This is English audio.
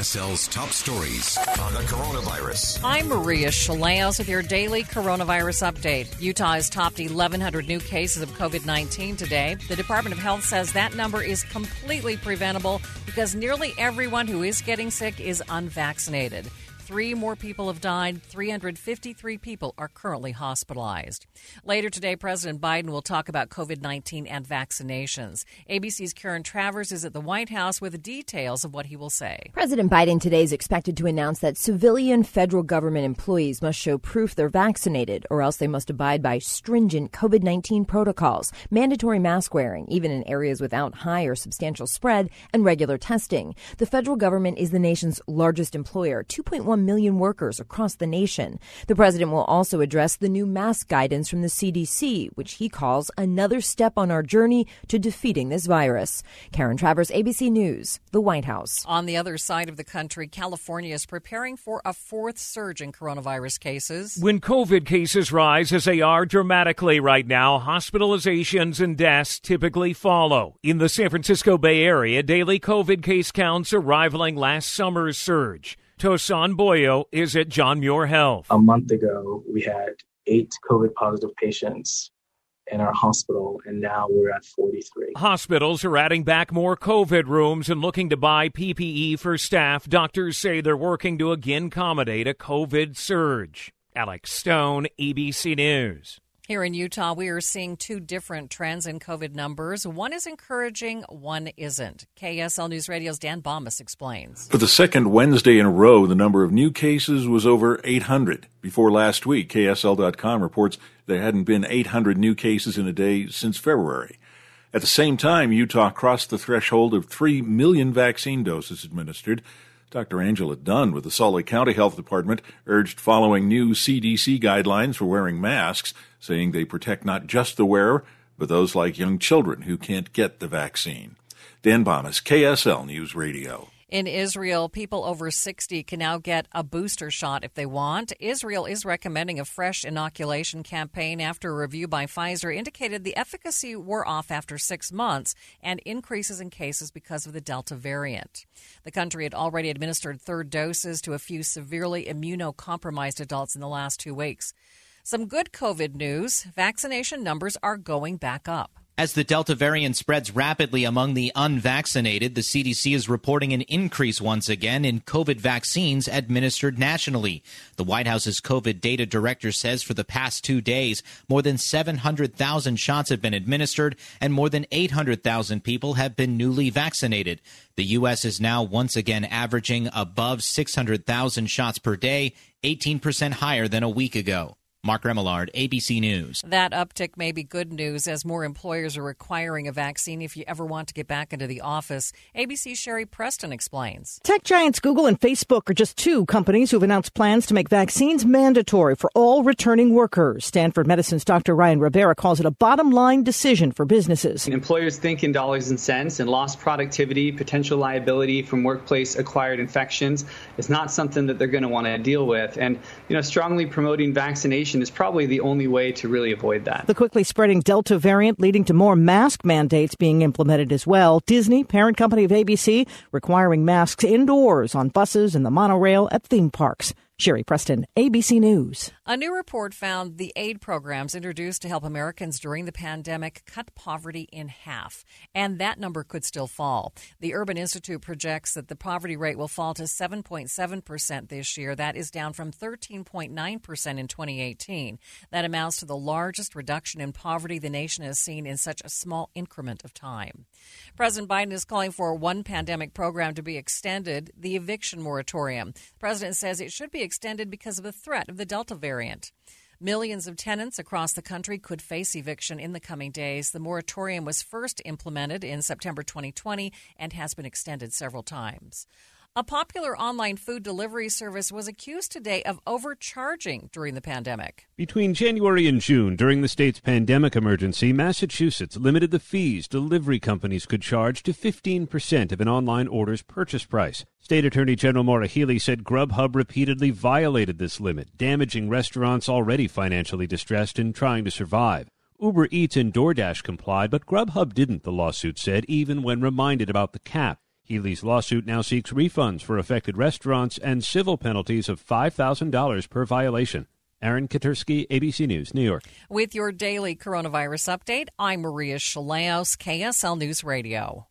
KSL's top stories on the coronavirus. I'm Maria Shilaos with your daily coronavirus update. Utah has topped 1,100 new cases of COVID 19 today. The Department of Health says that number is completely preventable because nearly everyone who is getting sick is unvaccinated. Three more people have died. 353 people are currently hospitalized. Later today, President Biden will talk about COVID 19 and vaccinations. ABC's Karen Travers is at the White House with details of what he will say. President Biden today is expected to announce that civilian federal government employees must show proof they're vaccinated, or else they must abide by stringent COVID 19 protocols, mandatory mask wearing, even in areas without high or substantial spread, and regular testing. The federal government is the nation's largest employer, 2.1 million workers across the nation. The president will also address the new mask guidance from the CDC, which he calls another step on our journey to defeating this virus. Karen Travers, ABC News, the White House. On the other side of the country, California is preparing for a fourth surge in coronavirus cases. When COVID cases rise, as they are dramatically right now, hospitalizations and deaths typically follow. In the San Francisco Bay Area, daily COVID case counts are rivaling last summer's surge. Tosan Boyo is at John Muir Health. A month ago, we had eight COVID positive patients in our hospital, and now we're at 43. Hospitals are adding back more COVID rooms and looking to buy PPE for staff. Doctors say they're working to again accommodate a COVID surge. Alex Stone, ABC News. Here in Utah, we are seeing two different trends in COVID numbers. One is encouraging, one isn't. KSL News Radio's Dan Bammes explains. For the second Wednesday in a row, the number of new cases was over 800. Before last week, KSL.com reports there hadn't been 800 new cases in a day since February. At the same time, Utah crossed the threshold of 3 million vaccine doses administered. Dr. Angela Dunn with the Salt Lake County Health Department urged following new CDC guidelines for wearing masks, saying they protect not just the wearer, but those like young children who can't get the vaccine. Dan Bammes, KSL News Radio. In Israel, people over 60 can now get a booster shot if they want. Israel is recommending a fresh inoculation campaign after a review by Pfizer indicated the efficacy wore off after six months and increases in cases because of the Delta variant. The country had already administered third doses to a few severely immunocompromised adults in the last two weeks. Some good COVID news vaccination numbers are going back up. As the Delta variant spreads rapidly among the unvaccinated, the CDC is reporting an increase once again in COVID vaccines administered nationally. The White House's COVID data director says for the past two days, more than 700,000 shots have been administered and more than 800,000 people have been newly vaccinated. The U.S. is now once again averaging above 600,000 shots per day, 18% higher than a week ago. Mark Remillard, ABC News. That uptick may be good news as more employers are requiring a vaccine if you ever want to get back into the office. ABC's Sherry Preston explains. Tech giants Google and Facebook are just two companies who've announced plans to make vaccines mandatory for all returning workers. Stanford Medicine's Dr. Ryan Rivera calls it a bottom line decision for businesses. Employers think in dollars and cents, and lost productivity, potential liability from workplace acquired infections is not something that they're going to want to deal with. And, you know, strongly promoting vaccination is probably the only way to really avoid that. The quickly spreading Delta variant leading to more mask mandates being implemented as well. Disney, parent company of ABC, requiring masks indoors on buses and the monorail at theme parks. Sherry Preston, ABC News. A new report found the aid programs introduced to help Americans during the pandemic cut poverty in half, and that number could still fall. The Urban Institute projects that the poverty rate will fall to 7.7% this year. That is down from 13.9% in 2018. That amounts to the largest reduction in poverty the nation has seen in such a small increment of time. President Biden is calling for one pandemic program to be extended, the eviction moratorium. The president says it should be extended because of the threat of the Delta variant. Millions of tenants across the country could face eviction in the coming days. The moratorium was first implemented in September 2020 and has been extended several times. A popular online food delivery service was accused today of overcharging during the pandemic. Between January and June, during the state's pandemic emergency, Massachusetts limited the fees delivery companies could charge to 15% of an online order's purchase price. State Attorney General Maura Healey said Grubhub repeatedly violated this limit, damaging restaurants already financially distressed and trying to survive. Uber Eats and DoorDash complied, but Grubhub didn't, the lawsuit said, even when reminded about the cap. Healey's lawsuit now seeks refunds for affected restaurants and civil penalties of $5,000 per violation. Aaron Katersky, ABC News, New York. With your daily coronavirus update, I'm Maria Shilaos, KSL News Radio.